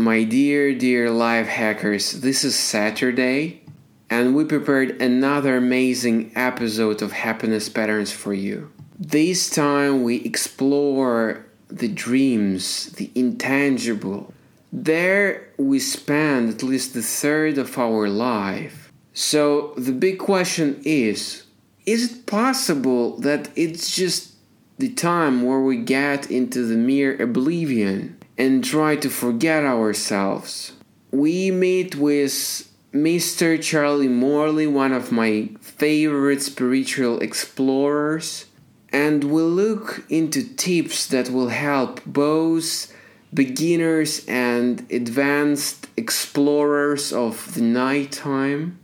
My dear, dear life hackers, this is Saturday, and we prepared another amazing episode of Happiness Patterns for you. This time we explore the dreams, the intangible. There we spend at least the third of our life. So the big question is is it possible that it's just the time where we get into the mere oblivion? And try to forget ourselves. We meet with Mr. Charlie Morley, one of my favorite spiritual explorers, and we'll look into tips that will help both beginners and advanced explorers of the nighttime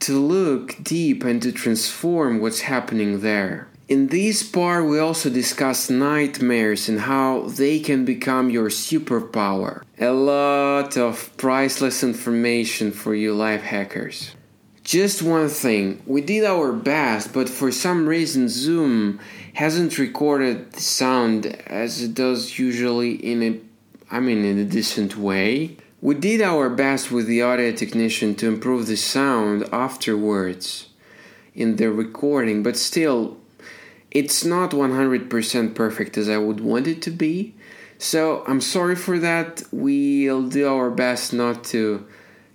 to look deep and to transform what's happening there. In this part, we also discuss nightmares and how they can become your superpower. A lot of priceless information for you life hackers. Just one thing, we did our best, but for some reason Zoom hasn't recorded the sound as it does usually in a I mean in a decent way. We did our best with the audio technician to improve the sound afterwards in the recording, but still it's not 100% perfect as I would want it to be. So I'm sorry for that. We'll do our best not to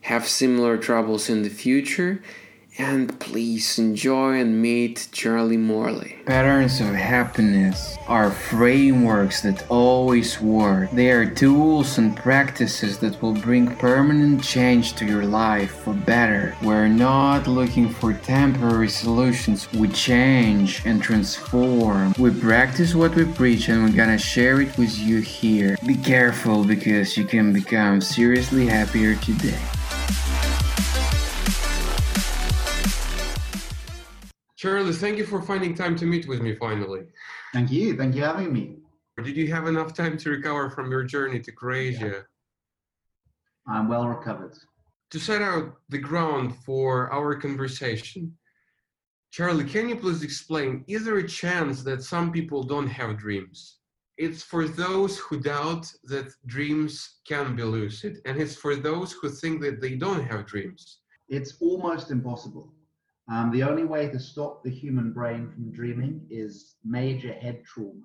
have similar troubles in the future and please enjoy and meet Charlie Morley. Patterns of happiness are frameworks that always work. They are tools and practices that will bring permanent change to your life for better. We're not looking for temporary solutions. We change and transform. We practice what we preach and we're gonna share it with you here. Be careful because you can become seriously happier today. Charlie, thank you for finding time to meet with me finally. Thank you. Thank you for having me. Did you have enough time to recover from your journey to Croatia? I'm well recovered. To set out the ground for our conversation, Charlie, can you please explain is there a chance that some people don't have dreams? It's for those who doubt that dreams can be lucid, and it's for those who think that they don't have dreams. It's almost impossible. Um, the only way to stop the human brain from dreaming is major head trauma.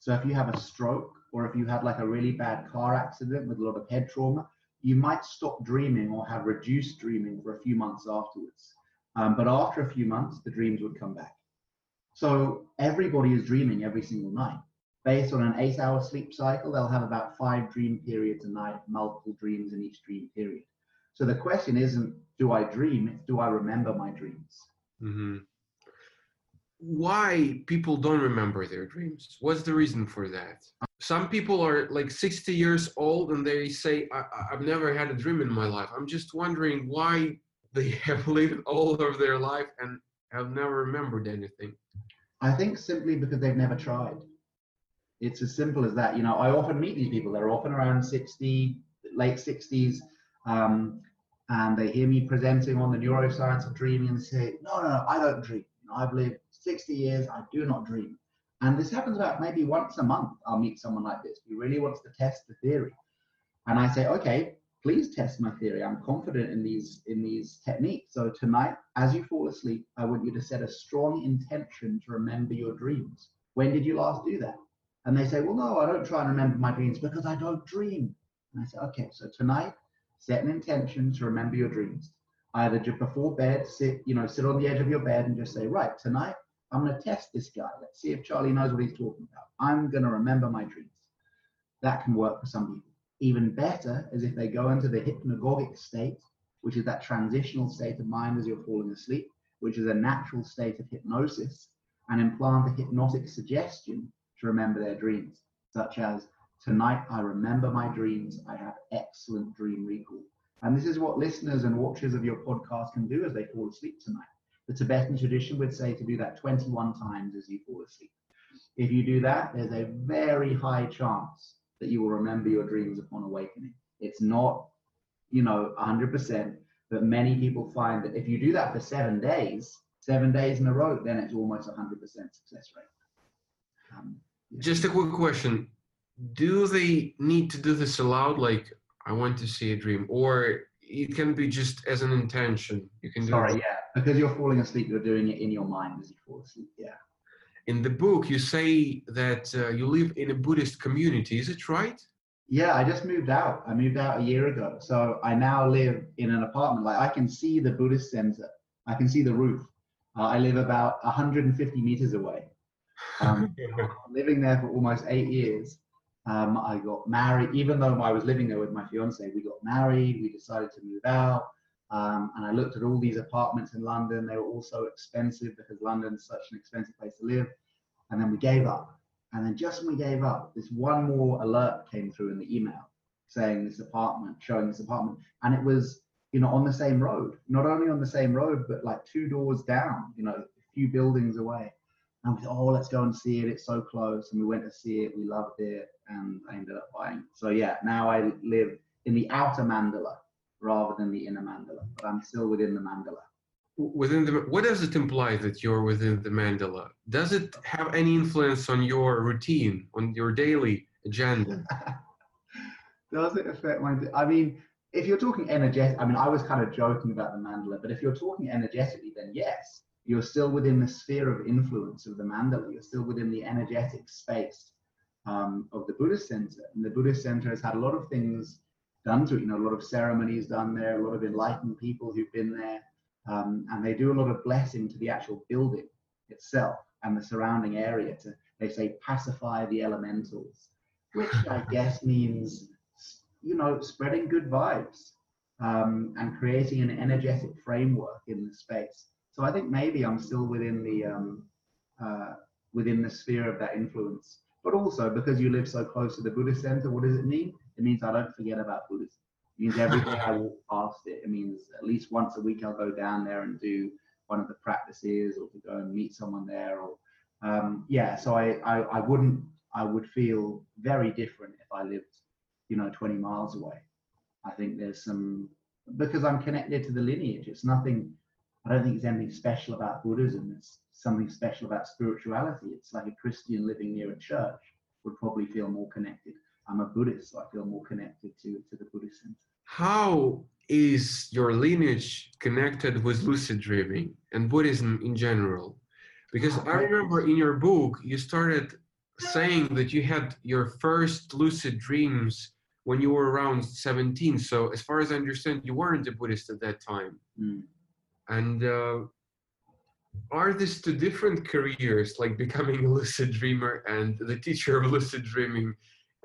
So if you have a stroke or if you had like a really bad car accident with a lot of head trauma, you might stop dreaming or have reduced dreaming for a few months afterwards. Um, but after a few months, the dreams would come back. So everybody is dreaming every single night. Based on an eight hour sleep cycle, they'll have about five dream periods a night, multiple dreams in each dream period. So the question isn't do I dream? It's do I remember my dreams? Mm-hmm. Why people don't remember their dreams? What's the reason for that? Some people are like 60 years old and they say, I- have never had a dream in my life. I'm just wondering why they have lived all of their life and have never remembered anything. I think simply because they've never tried. It's as simple as that. You know, I often meet these people. They're often around 60, late 60s um, and they hear me presenting on the neuroscience of dreaming and say, no, no, no, I don't dream. I've lived 60 years, I do not dream. And this happens about maybe once a month. I'll meet someone like this who really wants to test the theory. And I say, okay, please test my theory. I'm confident in these in these techniques. So tonight, as you fall asleep, I want you to set a strong intention to remember your dreams. When did you last do that? And they say, well, no, I don't try and remember my dreams because I don't dream. And I say, okay, so tonight set an intention to remember your dreams. Either just before bed, sit, you know, sit on the edge of your bed and just say, right, tonight I'm going to test this guy. Let's see if Charlie knows what he's talking about. I'm going to remember my dreams. That can work for some people. Even better is if they go into the hypnagogic state, which is that transitional state of mind as you're falling asleep, which is a natural state of hypnosis, and implant a hypnotic suggestion to remember their dreams, such as Tonight, I remember my dreams. I have excellent dream recall. And this is what listeners and watchers of your podcast can do as they fall asleep tonight. The Tibetan tradition would say to do that 21 times as you fall asleep. If you do that, there's a very high chance that you will remember your dreams upon awakening. It's not, you know, 100%, but many people find that if you do that for seven days, seven days in a row, then it's almost 100% success rate. Um, yeah. Just a quick question do they need to do this aloud? Like, I want to see a dream, or it can be just as an intention. You can do Sorry, yeah, because you're falling asleep, you're doing it in your mind as you fall asleep. Yeah. In the book, you say that uh, you live in a Buddhist community. Is it right? Yeah, I just moved out. I moved out a year ago. So I now live in an apartment. Like I can see the Buddhist center. I can see the roof. Uh, I live about 150 meters away. Um, living there for almost eight years. Um, I got married, even though I was living there with my fiance, we got married, we decided to move out. Um, and I looked at all these apartments in London. They were all so expensive because London's such an expensive place to live. And then we gave up. And then just when we gave up, this one more alert came through in the email saying this apartment, showing this apartment. And it was, you know, on the same road, not only on the same road, but like two doors down, you know, a few buildings away. And we thought, oh, let's go and see it. It's so close. And we went to see it. We loved it. And I ended up buying. So yeah, now I live in the outer mandala rather than the inner mandala, but I'm still within the mandala. Within the what does it imply that you're within the mandala? Does it have any influence on your routine, on your daily agenda? Does it affect my? I mean, if you're talking energetic, I mean, I was kind of joking about the mandala, but if you're talking energetically, then yes, you're still within the sphere of influence of the mandala. You're still within the energetic space um, of the Buddhist center. And the Buddhist center has had a lot of things done to it. You know, a lot of ceremonies done there, a lot of enlightened people who've been there, um, and they do a lot of blessing to the actual building itself and the surrounding area to, they say, pacify the elementals, which I guess means, you know, spreading good vibes um, and creating an energetic framework in the space. So I think maybe I'm still within the um, uh, within the sphere of that influence. But also because you live so close to the Buddhist center, what does it mean? It means I don't forget about Buddhism. It means every day I walk past it. It means at least once a week I'll go down there and do one of the practices or to go and meet someone there. Or um, yeah, so I, I I wouldn't I would feel very different if I lived you know 20 miles away. I think there's some because I'm connected to the lineage. It's nothing I don't think there's anything special about Buddhism. It's something special about spirituality. It's like a Christian living near a church would probably feel more connected. I'm a Buddhist, so I feel more connected to, to the Buddhist center. How is your lineage connected with lucid dreaming and Buddhism in general? Because I remember in your book, you started saying that you had your first lucid dreams when you were around 17. So, as far as I understand, you weren't a Buddhist at that time. Mm. And uh, are these two different careers, like becoming a lucid dreamer and the teacher of lucid dreaming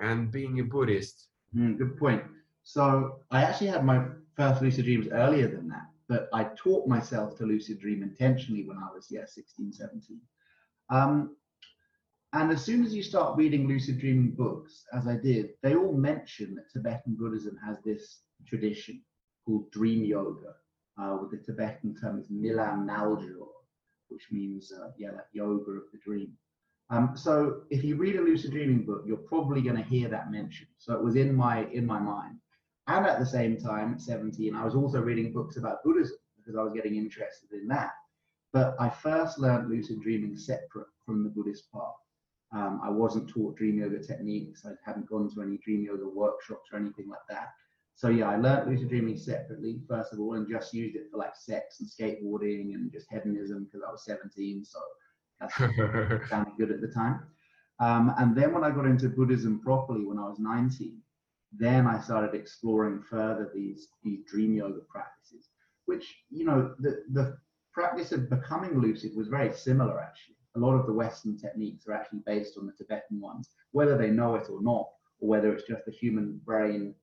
and being a Buddhist? Mm, good point. So I actually had my first lucid dreams earlier than that, but I taught myself to lucid dream intentionally when I was, yeah, 16, 17. Um, and as soon as you start reading lucid dreaming books, as I did, they all mention that Tibetan Buddhism has this tradition called dream yoga, uh, with the Tibetan term is Milam Naljor, which means, uh, yeah, that yoga of the dream. Um, so if you read a lucid dreaming book, you're probably going to hear that mentioned. So it was in my in my mind. And at the same time, at 17, I was also reading books about Buddhism because I was getting interested in that. But I first learned lucid dreaming separate from the Buddhist path. Um, I wasn't taught dream yoga techniques. I hadn't gone to any dream yoga workshops or anything like that. So yeah, I learned lucid dreaming separately, first of all, and just used it for like sex and skateboarding and just hedonism because I was 17. So that sounded good at the time. Um, and then when I got into Buddhism properly when I was 19, then I started exploring further these these dream yoga practices, which you know the the practice of becoming lucid was very similar actually. A lot of the Western techniques are actually based on the Tibetan ones, whether they know it or not, or whether it's just the human brain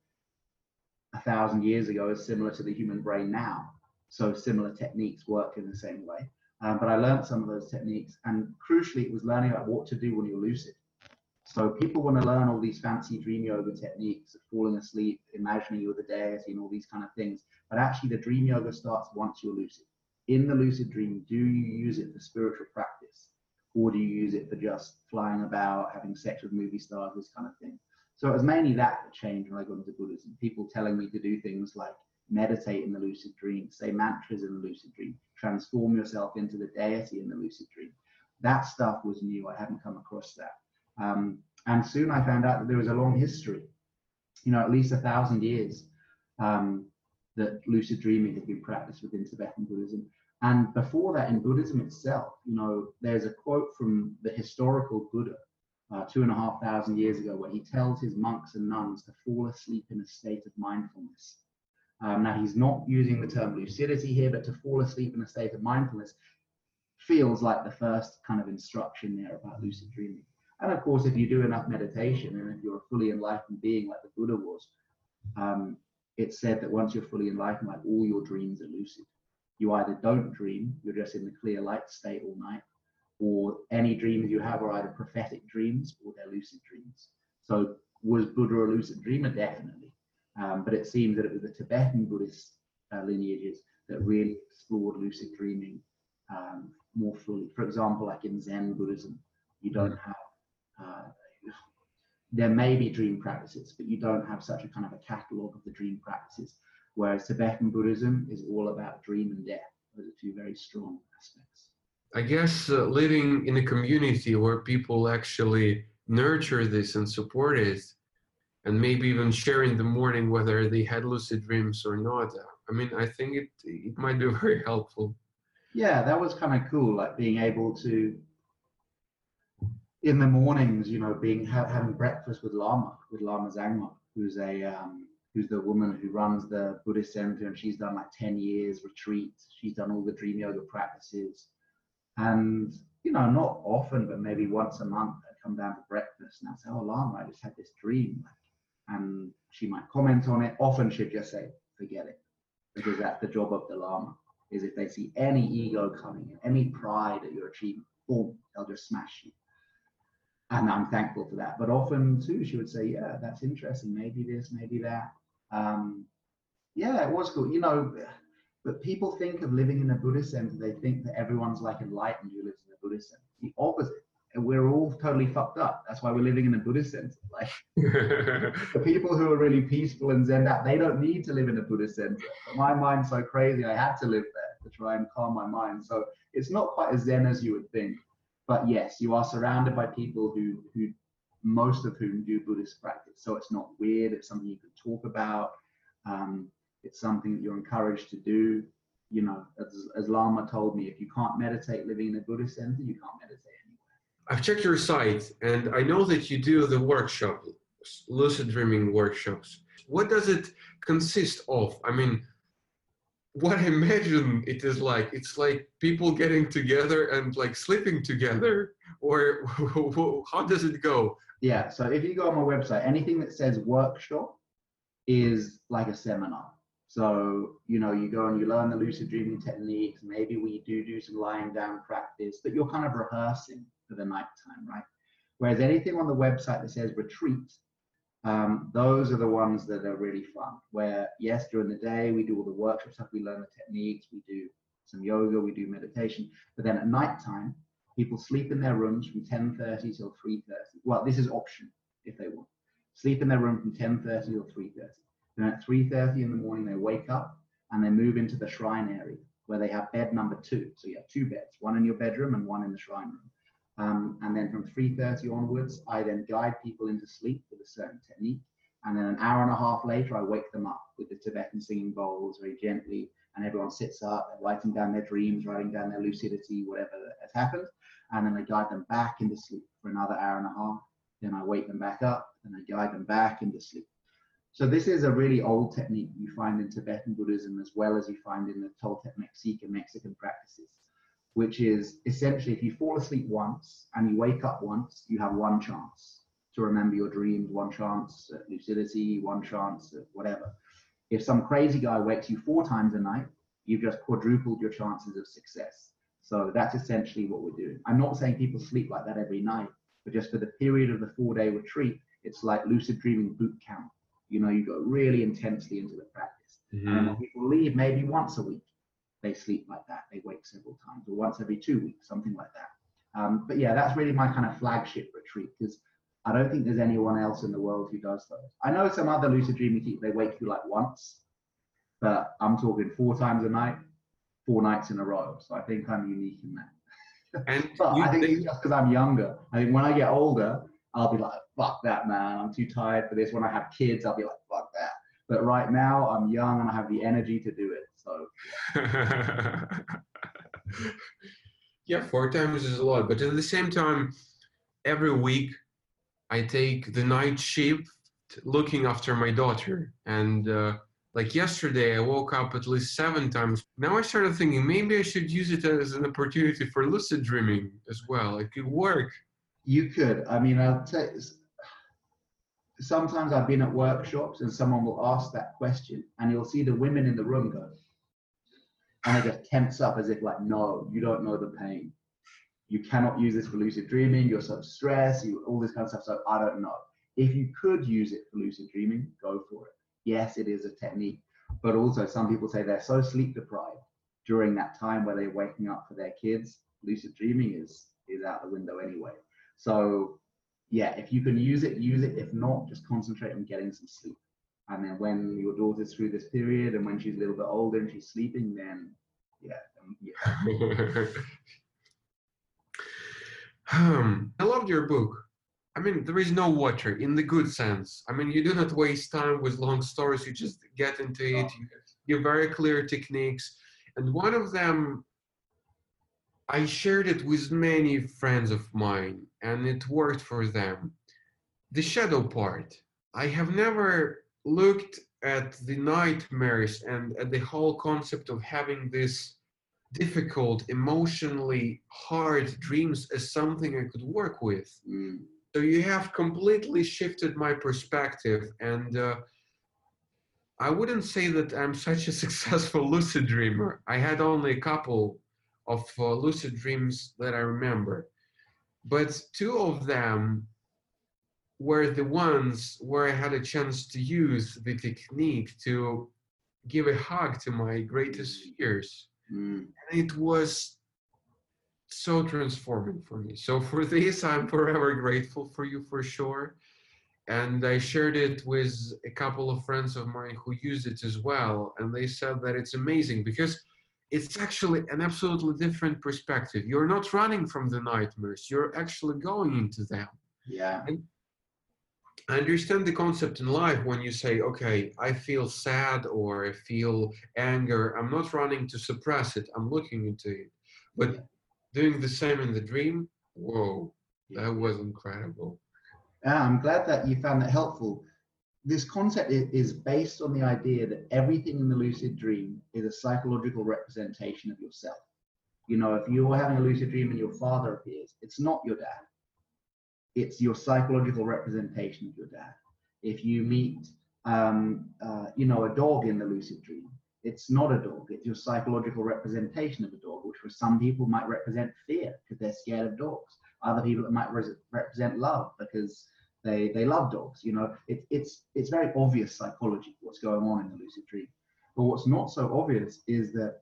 a thousand years ago is similar to the human brain now. So similar techniques work in the same way. Um, but I learned some of those techniques, and crucially, it was learning about what to do when you're lucid. So people want to learn all these fancy dream yoga techniques of falling asleep, imagining you're the deity, and all these kind of things. But actually, the dream yoga starts once you're lucid. In the lucid dream, do you use it for spiritual practice, or do you use it for just flying about, having sex with movie stars, this kind of thing? So it was mainly that that changed when I got into Buddhism. People telling me to do things like meditate in the lucid dream, say mantras in the lucid dream, transform yourself into the deity in the lucid dream. That stuff was new. I hadn't come across that. Um, and soon I found out that there was a long history you know, at least a thousand years um, that lucid dreaming has been practiced within Tibetan Buddhism. And before that, in Buddhism itself, you know, there's a quote from the historical Buddha uh, two and a half thousand years ago where he tells his monks and nuns to fall asleep in a state of mindfulness. Um, now, he's not using the term lucidity here, but to fall asleep in a state of mindfulness feels like the first kind of instruction there about lucid dreaming. And of course, if you do enough meditation and if you're a fully enlightened being like the Buddha was, um, it's said that once you're fully enlightened, like all your dreams are lucid. You either don't dream, you're just in the clear light state all night, or any dreams you have are either prophetic dreams or they're lucid dreams. So was Buddha a lucid dreamer? Definitely. Um, but it seems that it was the Tibetan Buddhist uh, lineages that really explored lucid dreaming um, more fully. For example, like in Zen Buddhism, you don't mm. have, uh, there may be dream practices, but you don't have such a kind of a catalog of the dream practices. Whereas Tibetan Buddhism is all about dream and death. Those are two very strong aspects. I guess uh, living in a community where people actually nurture this and support it, and maybe even share in the morning whether they had lucid dreams or not. I mean, I think it it might be very helpful. Yeah, that was kind of cool, like being able to in the mornings, you know, being ha- having breakfast with Lama, with Lama Zangmo, who's a um, who's the woman who runs the Buddhist center, and she's done like ten years retreats. She's done all the dream yoga practices. And, you know, not often, but maybe once a month, I'd come down to breakfast and I'd say, Oh, Lama, I just had this dream. And she might comment on it. Often she'd just say, Forget it. Because that's the job of the Lama, is if they see any ego coming in, any pride at your achievement, boom, they'll just smash you. And I'm thankful for that. But often, too, she would say, Yeah, that's interesting. Maybe this, maybe that. Um, yeah, it was cool. You know, but people think of living in a Buddhist center, they think that everyone's like enlightened who lives in a Buddhist center. The opposite. We're all totally fucked up. That's why we're living in a Buddhist center. Like the people who are really peaceful and zen out, they don't need to live in a Buddhist center. But my mind's so crazy, I had to live there to try and calm my mind. So it's not quite as zen as you would think. But yes, you are surrounded by people who who most of whom do Buddhist practice. So it's not weird. It's something you can talk about. Um, it's something that you're encouraged to do. You know, as, as Lama told me, if you can't meditate living in a Buddhist center, you can't meditate anywhere. I've checked your site and I know that you do the workshop, lucid dreaming workshops. What does it consist of? I mean, what I imagine it is like, it's like people getting together and like sleeping together, or how does it go? Yeah, so if you go on my website, anything that says workshop is like a seminar. So, you know, you go and you learn the lucid dreaming techniques. Maybe we do do some lying down practice, but you're kind of rehearsing for the nighttime, right? Whereas anything on the website that says retreat, um, those are the ones that are really fun. Where, yes, during the day we do all the workshop stuff, we learn the techniques, we do some yoga, we do meditation. But then at nighttime, people sleep in their rooms from 10.30 till 3.30. Well, this is optional if they want. Sleep in their room from 10.30 till 3.30 then at 3.30 in the morning, they wake up and they move into the shrine area where they have bed number two. So you have two beds, one in your bedroom and one in the shrine room. Um, and then from 3.30 onwards, I then guide people into sleep with a certain technique. And then an hour and a half later, I wake them up with the Tibetan singing bowls very gently. And everyone sits up, writing down their dreams, writing down their lucidity, whatever has happened. And then I guide them back into sleep for another hour and a half. Then I wake them back up and I guide them back into sleep. So this is a really old technique you find in Tibetan Buddhism as well as you find in the Toltec Mexican Mexican practices, which is essentially if you fall asleep once and you wake up once, you have one chance to remember your dreams, one chance at lucidity, one chance at whatever. If some crazy guy wakes you four times a night, you've just quadrupled your chances of success. So that's essentially what we're doing. I'm not saying people sleep like that every night, but just for the period of the four day retreat, it's like lucid dreaming boot camp you know, you go really intensely into the practice. Mm-hmm. And when people leave, maybe once a week, they sleep like that. They wake several times, or once every two weeks, something like that. Um, but yeah, that's really my kind of flagship retreat because I don't think there's anyone else in the world who does those. I know some other lucid dreaming people, they wake you like once, but I'm talking four times a night, four nights in a row. So I think I'm unique in that. And but I think it's just because I'm younger. I think when I get older, I'll be like, fuck that, man. I'm too tired for this. When I have kids, I'll be like, fuck that. But right now, I'm young and I have the energy to do it. So, yeah, four times is a lot. But at the same time, every week I take the night shift looking after my daughter. And uh, like yesterday, I woke up at least seven times. Now I started thinking maybe I should use it as an opportunity for lucid dreaming as well. It could work. You could. I mean, I'll you, sometimes I've been at workshops and someone will ask that question, and you'll see the women in the room go, and they just tense up as if like, no, you don't know the pain. You cannot use this for lucid dreaming. You're so stressed. You all this kind of stuff. So I don't know. If you could use it for lucid dreaming, go for it. Yes, it is a technique, but also some people say they're so sleep deprived during that time where they're waking up for their kids. Lucid dreaming is is out the window anyway. So yeah, if you can use it, use it. If not, just concentrate on getting some sleep. And then when your daughter's through this period and when she's a little bit older and she's sleeping, then yeah, um, yeah. um, I loved your book. I mean, there is no water in the good sense. I mean, you do not waste time with long stories. You just get into it. You give very clear techniques. And one of them I shared it with many friends of mine and it worked for them. The shadow part. I have never looked at the nightmares and at the whole concept of having this difficult, emotionally hard dreams as something I could work with. Mm. So you have completely shifted my perspective and uh, I wouldn't say that I'm such a successful lucid dreamer. I had only a couple of uh, lucid dreams that I remember. But two of them were the ones where I had a chance to use the technique to give a hug to my greatest fears. Mm. And it was so transforming for me. So for this, I'm forever grateful for you for sure. And I shared it with a couple of friends of mine who used it as well. And they said that it's amazing because it's actually an absolutely different perspective. You're not running from the nightmares, you're actually going into them. Yeah. I understand the concept in life when you say, okay, I feel sad or I feel anger. I'm not running to suppress it, I'm looking into it. But doing the same in the dream, whoa, that was incredible. Yeah, I'm glad that you found that helpful this concept is based on the idea that everything in the lucid dream is a psychological representation of yourself. You know, if you're having a lucid dream and your father appears, it's not your dad. It's your psychological representation of your dad. If you meet, um, uh, you know, a dog in the lucid dream, it's not a dog. It's your psychological representation of a dog, which for some people might represent fear because they're scared of dogs. Other people it might re- represent love because they they love dogs. You know, it, it's it's very obvious psychology what's going on in the lucid dream. But what's not so obvious is that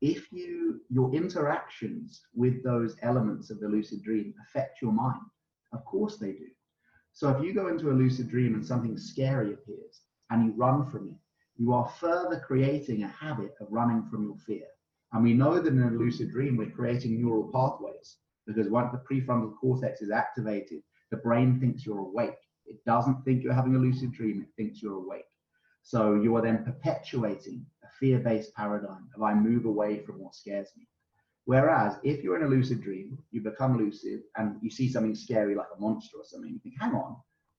if you your interactions with those elements of the lucid dream affect your mind, of course they do. So if you go into a lucid dream and something scary appears and you run from it, you are further creating a habit of running from your fear. And we know that in a lucid dream, we're creating neural pathways because once the prefrontal cortex is activated, the brain thinks you're awake. It doesn't think you're having a lucid dream, it thinks you're awake. So you are then perpetuating a fear based paradigm of I move away from what scares me. Whereas if you're in a lucid dream, you become lucid and you see something scary like a monster or something, you think, hang on,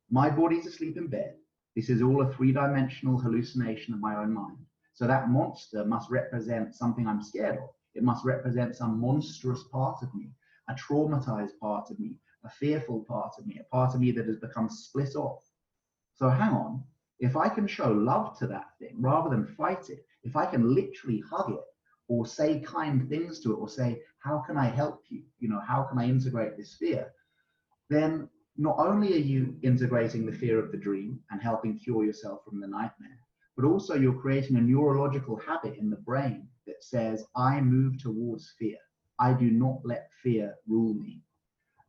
my body's asleep in bed. This is all a three dimensional hallucination of my own mind. So that monster must represent something I'm scared of. It must represent some monstrous part of me, a traumatized part of me, a fearful part of me, a part of me that has become split off. So hang on, if I can show love to that thing rather than fight it, if I can literally hug it or say kind things to it or say, how can I help you? You know, how can I integrate this fear? Then not only are you integrating the fear of the dream and helping cure yourself from the nightmare, but also you're creating a neurological habit in the brain that says, I move towards fear. I do not let fear rule me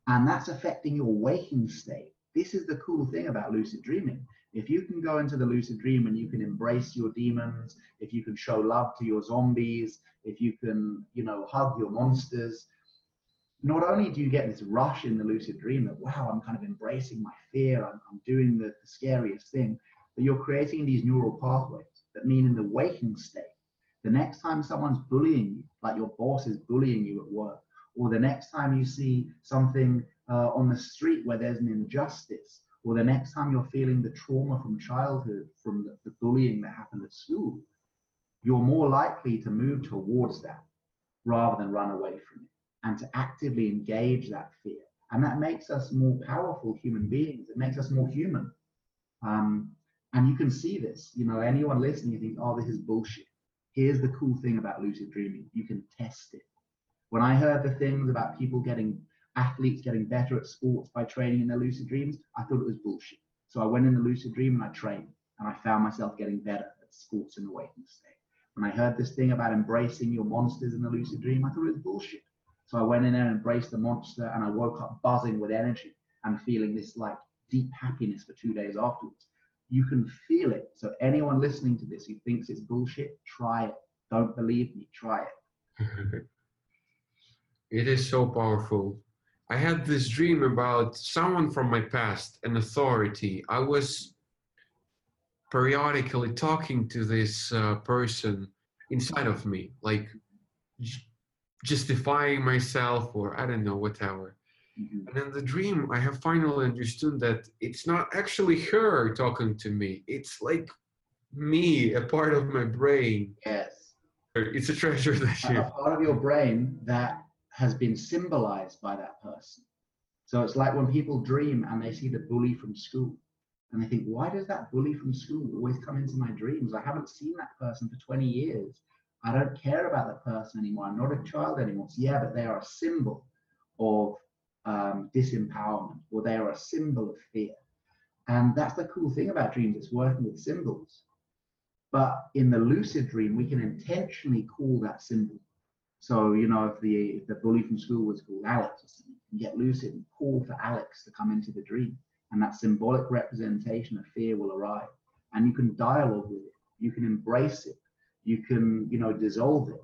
and that's affecting your waking state. This is the cool thing about lucid dreaming. If you can go into the lucid dream and you can embrace your demons, if you can show love to your zombies, if you can, you know, hug your monsters, not only do you get this rush in the lucid dream that, wow, I'm kind of embracing my fear, I'm, I'm doing the, the scariest thing, but you're creating these neural pathways that mean in the waking state, the next time someone's bullying you, like your boss is bullying you at work, or the next time you see something uh, on the street where there's an injustice, or the next time you're feeling the trauma from childhood, from the, the bullying that happened at school, you're more likely to move towards that rather than run away from it and to actively engage that fear. And that makes us more powerful human beings. It makes us more human. Um, and you can see this. You know, anyone listening, you think, oh, this is bullshit. Here's the cool thing about lucid dreaming you can test it. When I heard the things about people getting, athletes getting better at sports by training in their lucid dreams, I thought it was bullshit. So I went in the lucid dream and I trained, and I found myself getting better at sports in the waking state. When I heard this thing about embracing your monsters in the lucid dream, I thought it was bullshit. So I went in there and embraced the monster, and I woke up buzzing with energy and feeling this like deep happiness for two days afterwards. You can feel it. So anyone listening to this who thinks it's bullshit, try it. Don't believe me, try it. it is so powerful. I had this dream about someone from my past, an authority. I was periodically talking to this uh, person inside of me, like justifying myself or I don't know, whatever. Mm-hmm. And in the dream, I have finally understood that it's not actually her talking to me. It's like me, a part of my brain. Yes. It's a treasure that you. A part of your brain that has been symbolized by that person. So it's like when people dream and they see the bully from school and they think, why does that bully from school always come into my dreams? I haven't seen that person for 20 years. I don't care about that person anymore. I'm not a child anymore. So yeah, but they are a symbol of um, disempowerment or they are a symbol of fear. And that's the cool thing about dreams, it's working with symbols. But in the lucid dream, we can intentionally call that symbol. So, you know, if the if the bully from school was called Alex get lucid and call for Alex to come into the dream. And that symbolic representation of fear will arrive. And you can dialogue with it. You can embrace it. You can, you know, dissolve it.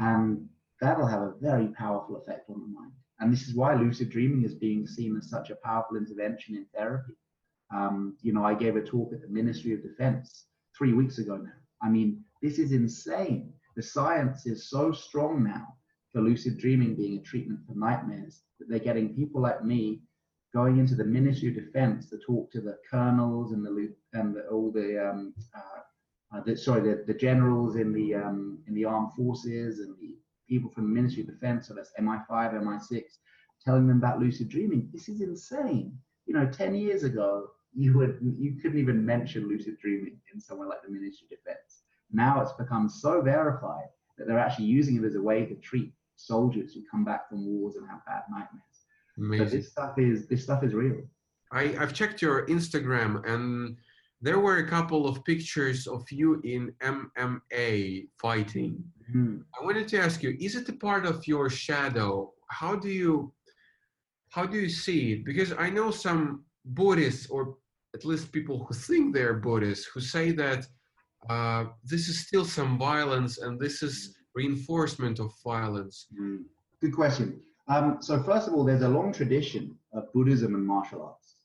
And that'll have a very powerful effect on the mind. And this is why lucid dreaming is being seen as such a powerful intervention in therapy. Um, you know, I gave a talk at the Ministry of Defense three weeks ago now. I mean, this is insane. The science is so strong now for lucid dreaming being a treatment for nightmares that they're getting people like me going into the Ministry of Defense to talk to the colonels and the and the, all the, um, uh, uh, the sorry the, the generals in the um, in the armed forces and the people from the Ministry of Defense, so that's MI5, MI6, telling them about lucid dreaming. This is insane. You know, 10 years ago, you would you couldn't even mention lucid dreaming in somewhere like the Ministry of Defense. Now it's become so verified that they're actually using it as a way to treat soldiers who come back from wars and have bad nightmares. Amazing. So this stuff is this stuff is real. I, I've checked your Instagram and there were a couple of pictures of you in MMA fighting. Mm-hmm. I wanted to ask you, is it a part of your shadow? How do you how do you see it? Because I know some Buddhists or at least people who think they're Buddhists who say that uh, this is still some violence and this is reinforcement of violence. Mm. Good question. Um, so first of all, there's a long tradition of Buddhism and martial arts.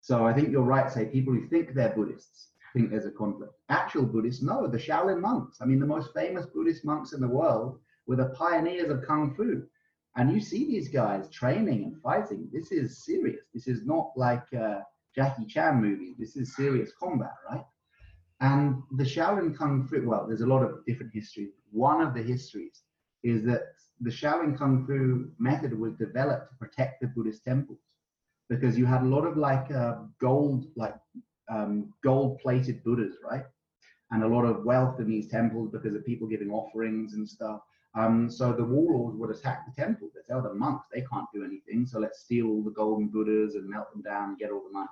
So I think you're right. Say people who think they're Buddhists think there's a conflict. Actual Buddhists, no, the Shaolin monks. I mean, the most famous Buddhist monks in the world were the pioneers of kung fu. And you see these guys training and fighting. This is serious. This is not like uh, Jackie Chan movies. This is serious combat, right? And the Shaolin Kung Fu, well, there's a lot of different histories. One of the histories is that the Shaolin Kung Fu method was developed to protect the Buddhist temples because you had a lot of like uh, gold, like um, gold plated Buddhas, right? And a lot of wealth in these temples because of people giving offerings and stuff. Um, so the warlords would attack the temples. They tell the monks they can't do anything, so let's steal all the golden Buddhas and melt them down and get all the money.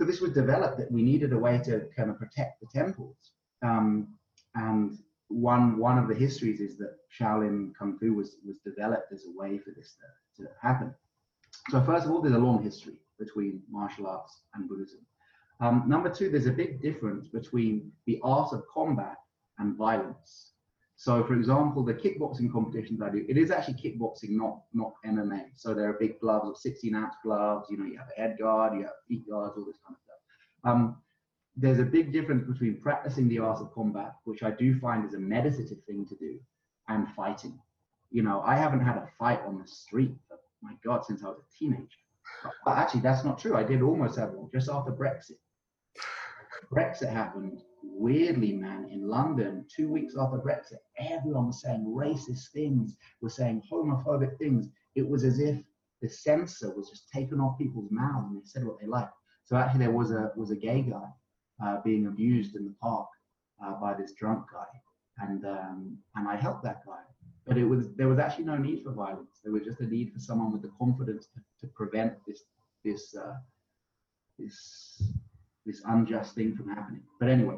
So this was developed that we needed a way to kind of protect the temples. Um, and one one of the histories is that Shaolin Kung Fu was was developed as a way for this to, to happen. So first of all, there's a long history between martial arts and Buddhism. Um, number two, there's a big difference between the art of combat and violence. So, for example, the kickboxing competitions I do, it is actually kickboxing, not not MMA. So there are big gloves of 16 ounce gloves. You know, you have a head guard, you have feet guards, all this kind of stuff. Um, there's a big difference between practicing the art of combat, which I do find is a meditative thing to do, and fighting. You know, I haven't had a fight on the street, for, my God, since I was a teenager. But actually, that's not true. I did almost have one just after Brexit. Brexit happened, weirdly, man, in London, two weeks after Brexit, everyone was saying racist things, was saying homophobic things. It was as if the censor was just taken off people's mouths and they said what they liked. So actually, there was a was a gay guy uh, being abused in the park uh, by this drunk guy, and um, and I helped that guy. But it was there was actually no need for violence. There was just a need for someone with the confidence to, to prevent this this uh, this this unjust thing from happening. But anyway,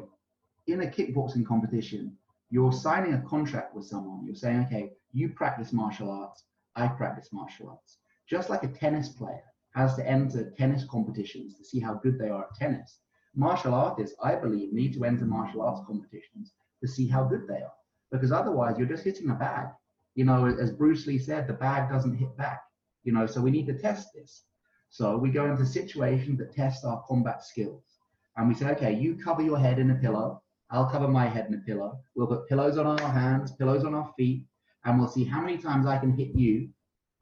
in a kickboxing competition, you're signing a contract with someone. You're saying, okay, you practice martial arts, I practice martial arts. Just like a tennis player has to enter tennis competitions to see how good they are at tennis, martial artists, I believe, need to enter martial arts competitions to see how good they are. Because otherwise, you're just hitting a bag. You know, as Bruce Lee said, the bag doesn't hit back. You know, so we need to test this. So we go into situations that test our combat skills. And we say, okay, you cover your head in a pillow. I'll cover my head in a pillow. We'll put pillows on our hands, pillows on our feet, and we'll see how many times I can hit you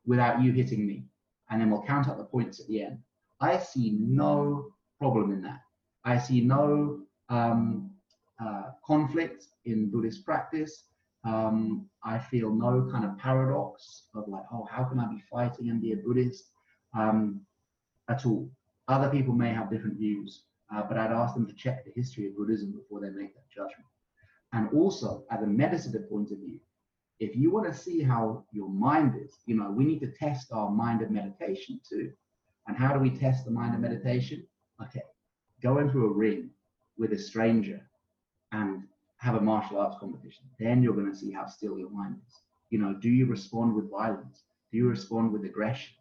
without you hitting me. And then we'll count up the points at the end. I see no problem in that. I see no um, uh, conflict in Buddhist practice. Um, I feel no kind of paradox of like, oh, how can I be fighting and be a Buddhist um, at all? Other people may have different views, uh, but I'd ask them to check the history of Buddhism before they make that judgment. And also, at a meditative point of view, if you want to see how your mind is, you know, we need to test our mind of meditation too. And how do we test the mind of meditation? Okay, go into a ring with a stranger and have a martial arts competition. Then you're going to see how still your mind is. You know, do you respond with violence? Do you respond with aggression?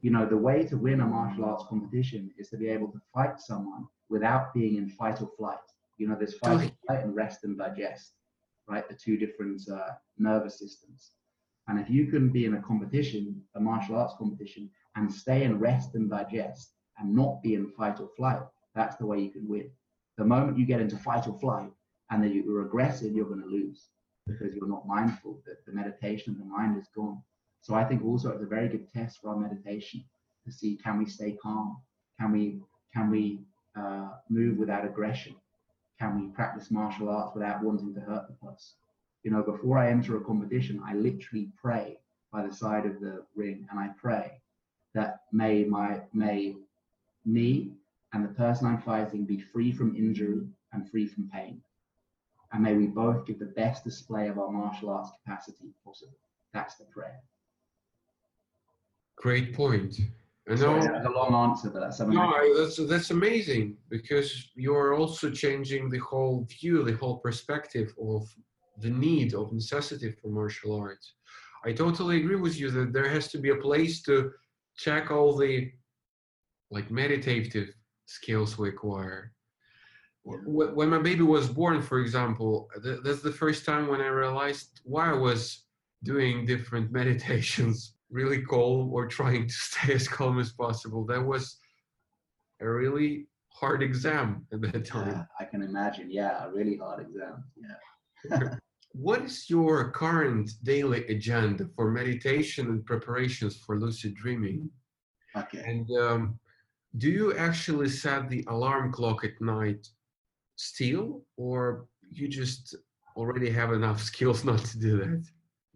You know, the way to win a martial arts competition is to be able to fight someone without being in fight or flight. You know, there's fight or flight and rest and digest, right? The two different uh, nervous systems. And if you can be in a competition, a martial arts competition, and stay in rest and digest and not be in fight or flight, that's the way you can win. The moment you get into fight or flight and then you're aggressive, you're going to lose because you're not mindful that the meditation of the mind is gone. So I think also it's a very good test for our meditation to see can we stay calm? Can we can we uh, move without aggression? Can we practice martial arts without wanting to hurt the person? You know, before I enter a competition, I literally pray by the side of the ring, and I pray that may my may me and the person I'm fighting be free from injury and free from pain. And may we both give the best display of our martial arts capacity possible. That's the prayer. Great point. I know that's a long answer, but that's. No, that's that's amazing because you're also changing the whole view, the whole perspective of the need of necessity for martial arts. I totally agree with you that there has to be a place to check all the like meditative skills we acquire. When my baby was born, for example, that's the first time when I realized why I was doing different meditations really calm or trying to stay as calm as possible. That was a really hard exam at that time. Yeah, I can imagine. Yeah, a really hard exam. Yeah. what is your current daily agenda for meditation and preparations for lucid dreaming? Okay. And um, do you actually set the alarm clock at night still, or you just already have enough skills not to do that?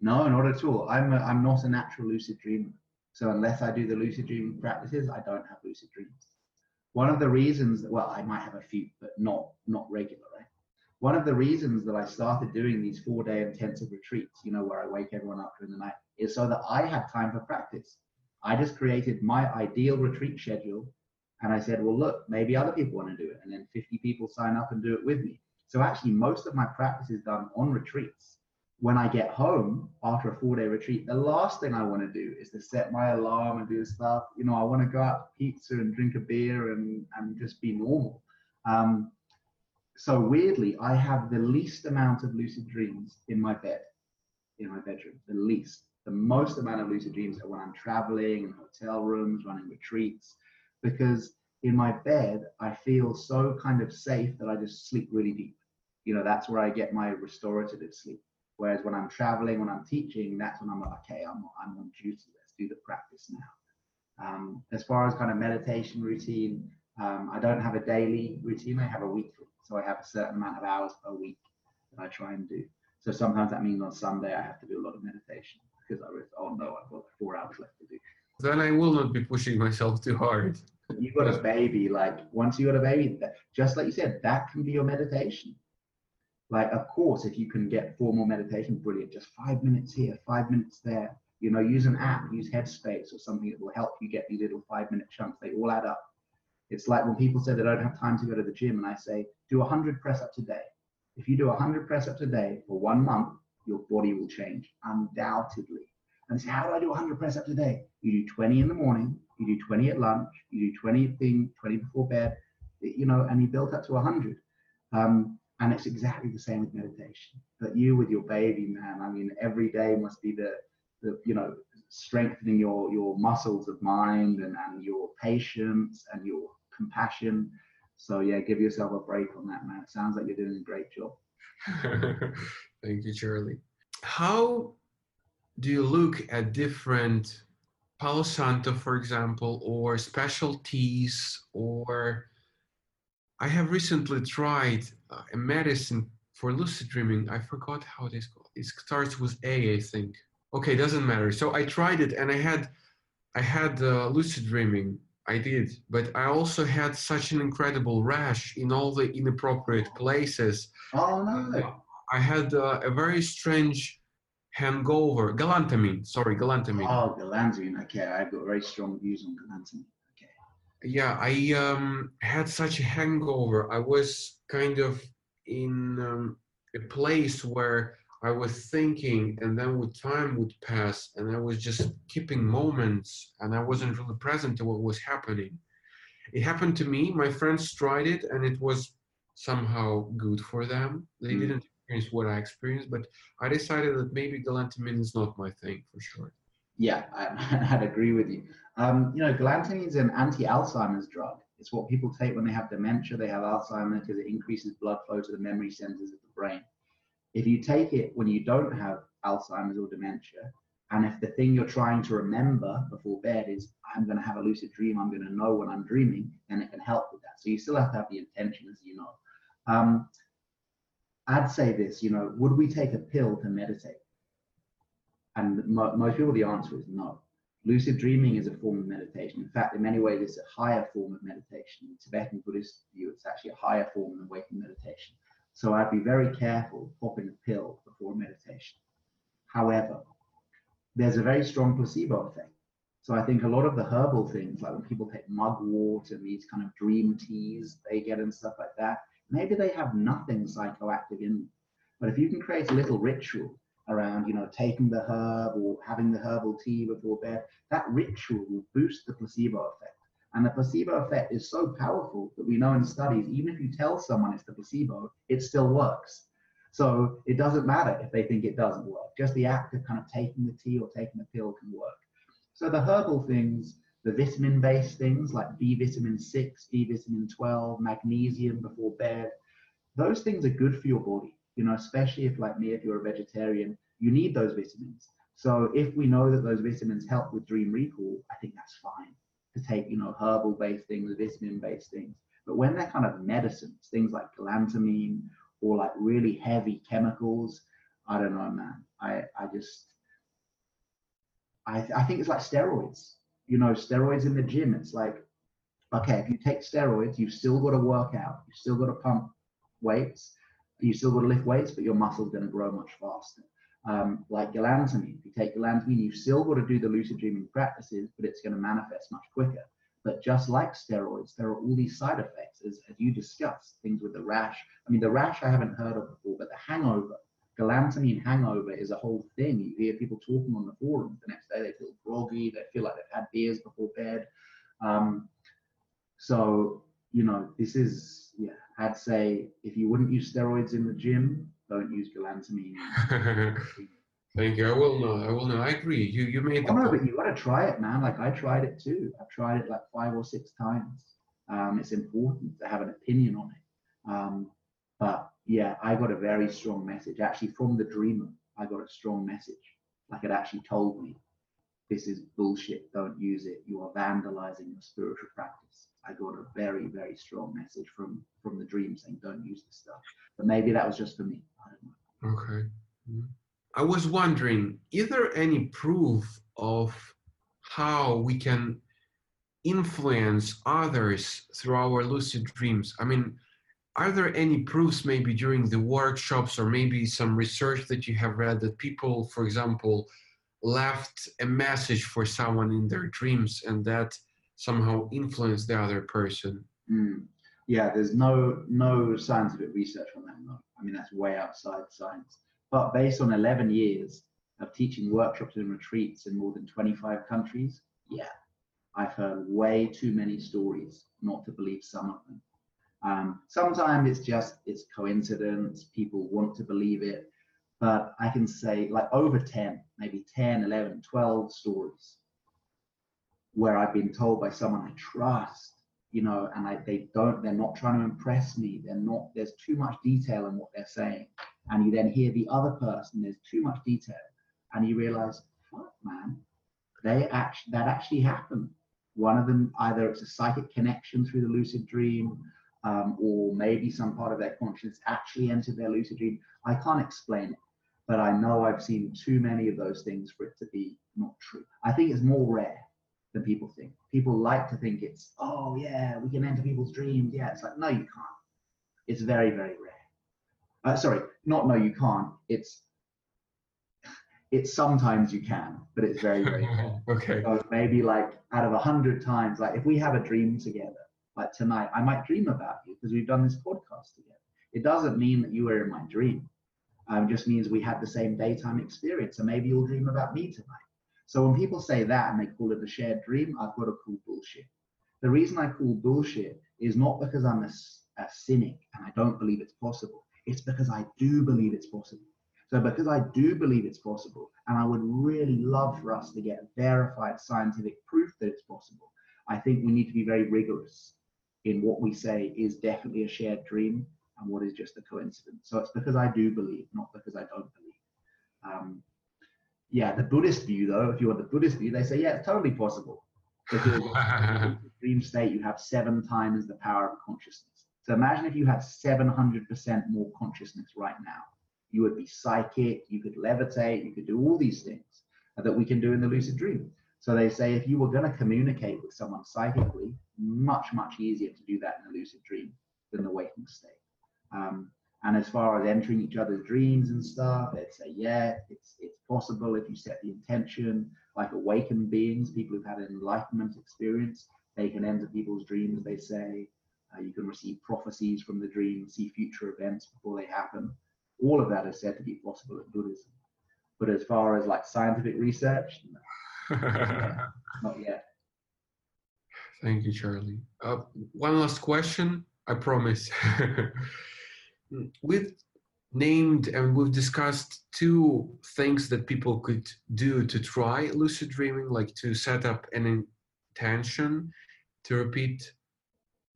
No, not at all. I'm a, I'm not a natural lucid dreamer. So unless I do the lucid dreaming practices, I don't have lucid dreams. One of the reasons, that well, I might have a few, but not not regular. Right? One of the reasons that I started doing these four-day intensive retreats, you know, where I wake everyone up during the night, is so that I had time for practice. I just created my ideal retreat schedule, and I said, well, look, maybe other people want to do it, and then 50 people sign up and do it with me. So actually, most of my practice is done on retreats when I get home after a four day retreat, the last thing I want to do is to set my alarm and do stuff. You know, I want to go out to pizza and drink a beer and, and just be normal. Um, so weirdly, I have the least amount of lucid dreams in my bed, in my bedroom, the least. The most amount of lucid dreams are when I'm traveling in hotel rooms, running retreats, because in my bed, I feel so kind of safe that I just sleep really deep. You know, that's where I get my restorative sleep. Whereas when I'm traveling, when I'm teaching, that's when I'm like, okay, I'm, I'm on duty. Let's do the practice now. Um, as far as kind of meditation routine, um, I don't have a daily routine. I have a weekly. So I have a certain amount of hours per week that I try and do. So sometimes that means on Sunday I have to do a lot of meditation because I was, oh no, I've got four hours left to do. Then I will not be pushing myself too hard. You got a baby, like once you got a baby, just like you said, that can be your meditation. Like, of course, if you can get formal meditation, brilliant. Just five minutes here, five minutes there. You know, use an app, use Headspace or something that will help you get these little five minute chunks. They all add up. It's like when people say they don't have time to go to the gym, and I say, do 100 press ups a day. If you do 100 press ups a day for one month, your body will change, undoubtedly. And say, how do I do 100 press ups a day? You do 20 in the morning, you do 20 at lunch, you do 20 thing, 20 before bed, you know, and you build up to 100. Um, and it's exactly the same with meditation. But you with your baby, man, I mean, every day must be the, the you know, strengthening your your muscles of mind and, and your patience and your compassion. So yeah, give yourself a break on that, man. It sounds like you're doing a great job. Thank you, Charlie. How do you look at different Palo Santo, for example, or specialties or I have recently tried uh, a medicine for lucid dreaming. I forgot how it is called. It starts with A, I think. Okay, doesn't matter. So I tried it, and I had, I had uh, lucid dreaming. I did, but I also had such an incredible rash in all the inappropriate places. Oh no! Uh, I had uh, a very strange hangover. Galantamine, sorry, galantamine. Oh, galantamine. Okay, I've got very strong views on galantamine. Yeah, I um, had such a hangover. I was kind of in um, a place where I was thinking, and then with time would pass, and I was just keeping moments, and I wasn't really present to what was happening. It happened to me. My friends tried it, and it was somehow good for them. They mm. didn't experience what I experienced, but I decided that maybe galantamine is not my thing for sure. Yeah, I, would agree with you. Um, you know, galantamine is an anti-Alzheimer's drug. It's what people take when they have dementia, they have Alzheimer's because it increases blood flow to the memory centers of the brain. If you take it when you don't have Alzheimer's or dementia, and if the thing you're trying to remember before bed is, I'm going to have a lucid dream, I'm going to know when I'm dreaming, then it can help with that. So you still have to have the intention, as you know. Um, I'd say this, you know, would we take a pill to meditate? And mo- most people, the answer is no. Lucid dreaming is a form of meditation. In fact, in many ways, it's a higher form of meditation. In Tibetan Buddhist view, it's actually a higher form than waking meditation. So I'd be very careful popping a pill before meditation. However, there's a very strong placebo effect. So I think a lot of the herbal things, like when people take mugwort and these kind of dream teas they get and stuff like that, maybe they have nothing psychoactive in them. But if you can create a little ritual around, you know, taking the herb or having the herbal tea before bed, that ritual will boost the placebo effect. And the placebo effect is so powerful that we know in studies, even if you tell someone it's the placebo, it still works. So it doesn't matter if they think it doesn't work. Just the act of kind of taking the tea or taking the pill can work. So the herbal things, the vitamin based things like B vitamin 6, B vitamin 12, magnesium before bed, those things are good for your body. You know, especially if, like me, if you're a vegetarian, you need those vitamins. So if we know that those vitamins help with dream recall, I think that's fine to take, you know, herbal based things, vitamin based things. But when they're kind of medicines, things like galantamine or like really heavy chemicals, I don't know, man. I, I just, I, I think it's like steroids. You know, steroids in the gym. It's like, okay, if you take steroids, you've still got to work out. You've still got to pump weights. You still got to lift weights, but your muscle's going to grow much faster um, like galantamine. If you take galantamine, you've still got to do the lucid dreaming practices, but it's going to manifest much quicker. But just like steroids, there are all these side effects, as, as you discussed, things with the rash. I mean, the rash I haven't heard of before, but the hangover, galantamine hangover is a whole thing. You hear people talking on the forums. The next day they feel groggy, they feel like they've had beers before bed. Um, so, you know, this is I'd say if you wouldn't use steroids in the gym, don't use galantamine. Thank you. I will know. I will know. I agree. You you made Oh, no, but you gotta try it, man. Like I tried it too. I've tried it like five or six times. Um, it's important to have an opinion on it. Um, but yeah, I got a very strong message actually from the dreamer. I got a strong message. Like it actually told me, this is bullshit. Don't use it. You are vandalizing your spiritual practice. I got a very very strong message from from the dream saying don't use this stuff. But maybe that was just for me. I don't know. Okay. Mhm. I was wondering, is there any proof of how we can influence others through our lucid dreams? I mean, are there any proofs maybe during the workshops or maybe some research that you have read that people, for example, left a message for someone in their dreams and that somehow influence the other person? Mm. Yeah, there's no no scientific research on that. No. I mean, that's way outside science. But based on 11 years of teaching workshops and retreats in more than 25 countries, yeah, I've heard way too many stories not to believe some of them. Um, sometimes it's just it's coincidence. People want to believe it, but I can say like over 10, maybe 10, 11, 12 stories where I've been told by someone I trust you know, and I, they don't, they're not trying to impress me. They're not, there's too much detail in what they're saying. And you then hear the other person, there's too much detail. And you realize, fuck, man, they actually, that actually happened. One of them, either it's a psychic connection through the lucid dream, um, or maybe some part of their conscience actually entered their lucid dream. I can't explain it, but I know I've seen too many of those things for it to be not true. I think it's more rare than people think. People like to think it's, oh yeah, we can enter people's dreams. Yeah, it's like, no, you can't. It's very, very rare. Uh, sorry, not no, you can't. It's, it's sometimes you can, but it's very, very rare. okay. So maybe like out of a hundred times, like if we have a dream together, like tonight, I might dream about you because we've done this podcast together. It doesn't mean that you were in my dream. Um, it just means we had the same daytime experience. So maybe you'll dream about me tonight. So when people say that and they call it a shared dream, I've got to call bullshit. The reason I call bullshit is not because I'm a, a cynic and I don't believe it's possible. It's because I do believe it's possible. So because I do believe it's possible, and I would really love for us to get verified scientific proof that it's possible, I think we need to be very rigorous in what we say is definitely a shared dream and what is just a coincidence. So it's because I do believe, not because I don't believe. Um, yeah, the Buddhist view, though, if you want the Buddhist view, they say, yeah, it's totally possible. Because in the dream state, you have seven times the power of consciousness. So imagine if you had 700% more consciousness right now. You would be psychic, you could levitate, you could do all these things that we can do in the lucid dream. So they say if you were going to communicate with someone psychically, much, much easier to do that in the lucid dream than the waking state. Um, and as far as entering each other's dreams and stuff, they'd say, yeah, it's it's possible if you set the intention. Like awakened beings, people who've had an enlightenment experience, they can enter people's dreams. They say uh, you can receive prophecies from the dream, see future events before they happen. All of that is said to be possible in Buddhism. But as far as like scientific research, no, not yet. Thank you, Charlie. Uh, one last question, I promise. we've named and we've discussed two things that people could do to try lucid dreaming, like to set up an intention, to repeat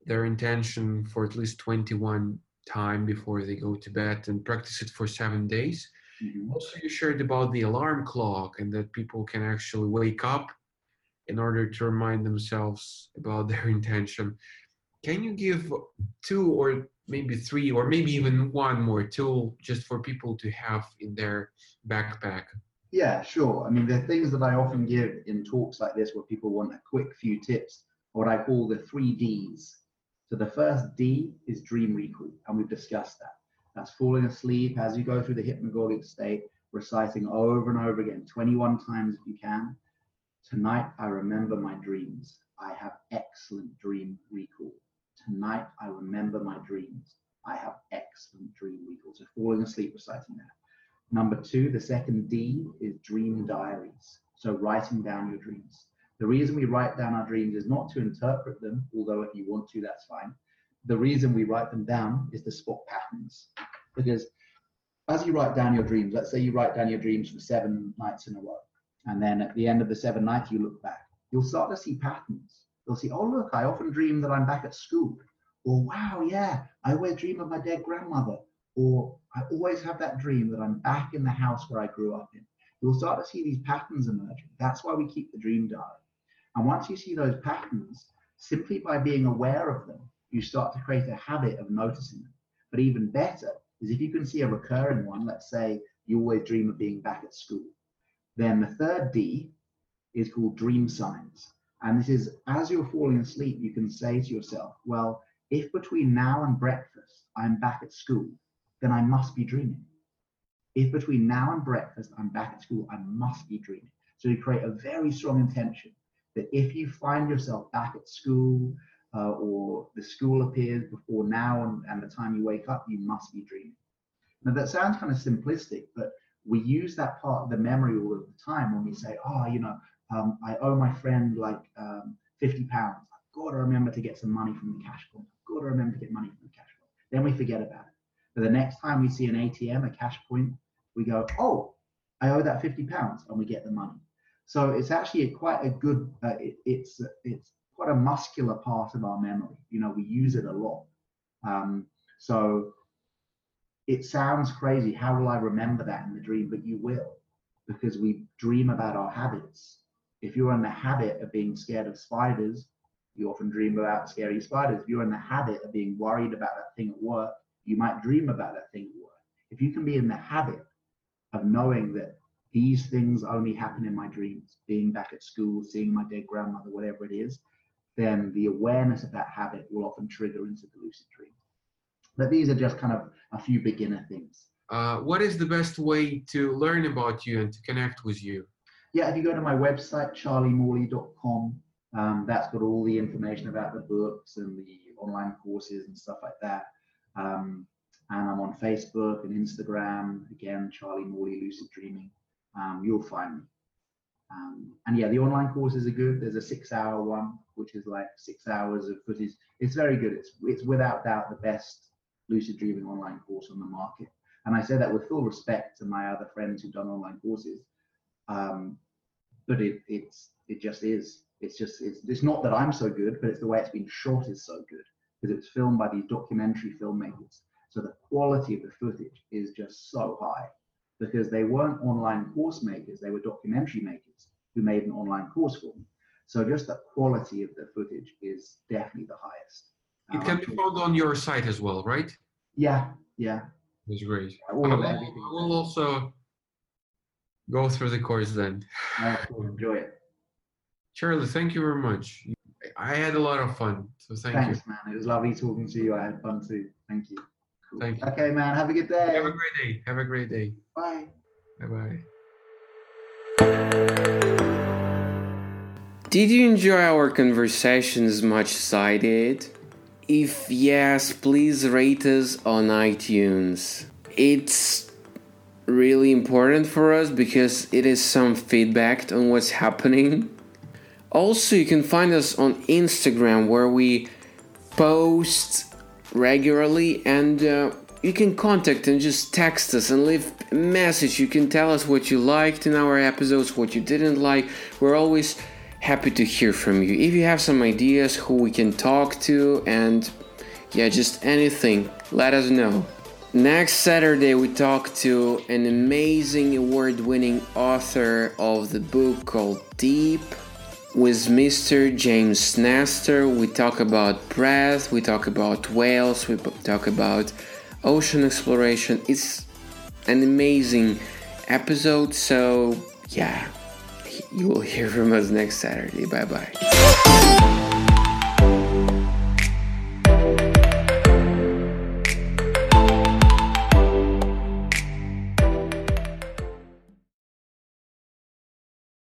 their intention for at least 21 time before they go to bed and practice it for seven days. Mhm. Also, you shared about the alarm clock and that people can actually wake up in order to remind themselves about their intention. Can you give two or maybe three or maybe even one more tool just for people to have in their backpack? Yeah, sure. I mean, the things that I often give in talks like this where people want a quick few tips, what I call the three Ds. So the first D is dream recall, and we've discussed that. That's falling asleep as you go through the hypnagogic state, reciting over and over again, 21 times if you can. Tonight, I remember my dreams. I have excellent dream recall. Tonight, I remember my dreams. I have excellent dream recall. So falling asleep, reciting that. Number two, the second D is dream diaries. So writing down your dreams. The reason we write down our dreams is not to interpret them, although if you want to, that's fine, the reason we write them down is to spot patterns. Because as you write down your dreams, let's say you write down your dreams for seven nights in a row, and then at the end of the seven nights, you look back, you'll start to see patterns. You'll see, oh, look, I often dream that I'm back at school. Or, wow, yeah, I always dream of my dead grandmother. Or, I always have that dream that I'm back in the house where I grew up in. You'll start to see these patterns emerging. That's why we keep the dream diary. And once you see those patterns, simply by being aware of them, you start to create a habit of noticing them. But even better is if you can see a recurring one, let's say you always dream of being back at school, then the third D is called dream signs. And this is as you're falling asleep, you can say to yourself, well, if between now and breakfast I'm back at school, then I must be dreaming. If between now and breakfast I'm back at school, I must be dreaming. So you create a very strong intention that if you find yourself back at school uh, or the school appears before now and, and the time you wake up, you must be dreaming. Now that sounds kind of simplistic, but we use that part of the memory all of the time when we say, oh, you know, um, I owe my friend like um, 50 pounds. I've got to remember to get some money from the cash point. I've got to remember to get money from the cash point. Then we forget about it. But the next time we see an ATM, a cash point, we go, oh, I owe that 50 pounds, and we get the money. So it's actually a quite a good, uh, it, it's, it's quite a muscular part of our memory. You know, we use it a lot. Um, so it sounds crazy. How will I remember that in the dream? But you will, because we dream about our habits. If you're in the habit of being scared of spiders, you often dream about scary spiders. If you're in the habit of being worried about that thing at work, you might dream about that thing at work. If you can be in the habit of knowing that these things only happen in my dreams, being back at school, seeing my dead grandmother, whatever it is, then the awareness of that habit will often trigger into the lucid dream. But these are just kind of a few beginner things. Uh, what is the best way to learn about you and to connect with you? Yeah, if you go to my website, charliemorley.com, um, that's got all the information about the books and the online courses and stuff like that. Um, and I'm on Facebook and Instagram, again, Charlie Morley Lucid Dreaming. Um, you'll find me. Um, and yeah, the online courses are good. There's a six-hour one, which is like six hours of footage. It's very good. It's it's without doubt the best lucid dreaming online course on the market. And I say that with full respect to my other friends who've done online courses. Um, but it it's it just is. It's just it's it's not that I'm so good, but it's the way it's been shot is so good because it's filmed by these documentary filmmakers. So the quality of the footage is just so high because they weren't online course makers, they were documentary makers who made an online course for them. So just the quality of the footage is definitely the highest. It can be found on your site as well, right? Yeah, yeah. That's great. all I, will, I will also go through the course then. Uh, enjoy it. Charlie, thank you very much. I had a lot of fun, so thank Thanks, man. It was lovely talking to you. I had fun too. Thank you. Cool. Thank you. Okay, man. Have a good day. Have a great day. Have a great day. Bye. Bye bye. Did you enjoy our conversation as much as I did? If yes, please rate us on iTunes. It's really important for us because it is some feedback on what's happening. Also, you can find us on Instagram where we post regularly and uh, you can contact and just text us and leave a message. You can tell us what you liked in our episodes, what you didn't like. We're always happy to hear from you. If you have some ideas who we can talk to and yeah, just anything, let us know. Next Saturday, we talk to an amazing award winning author of the book called Deep with Mr. James Nestor. We talk about breath, we talk about whales, we talk about ocean exploration. It's an amazing episode, so yeah, you will hear from us next Saturday. Bye bye.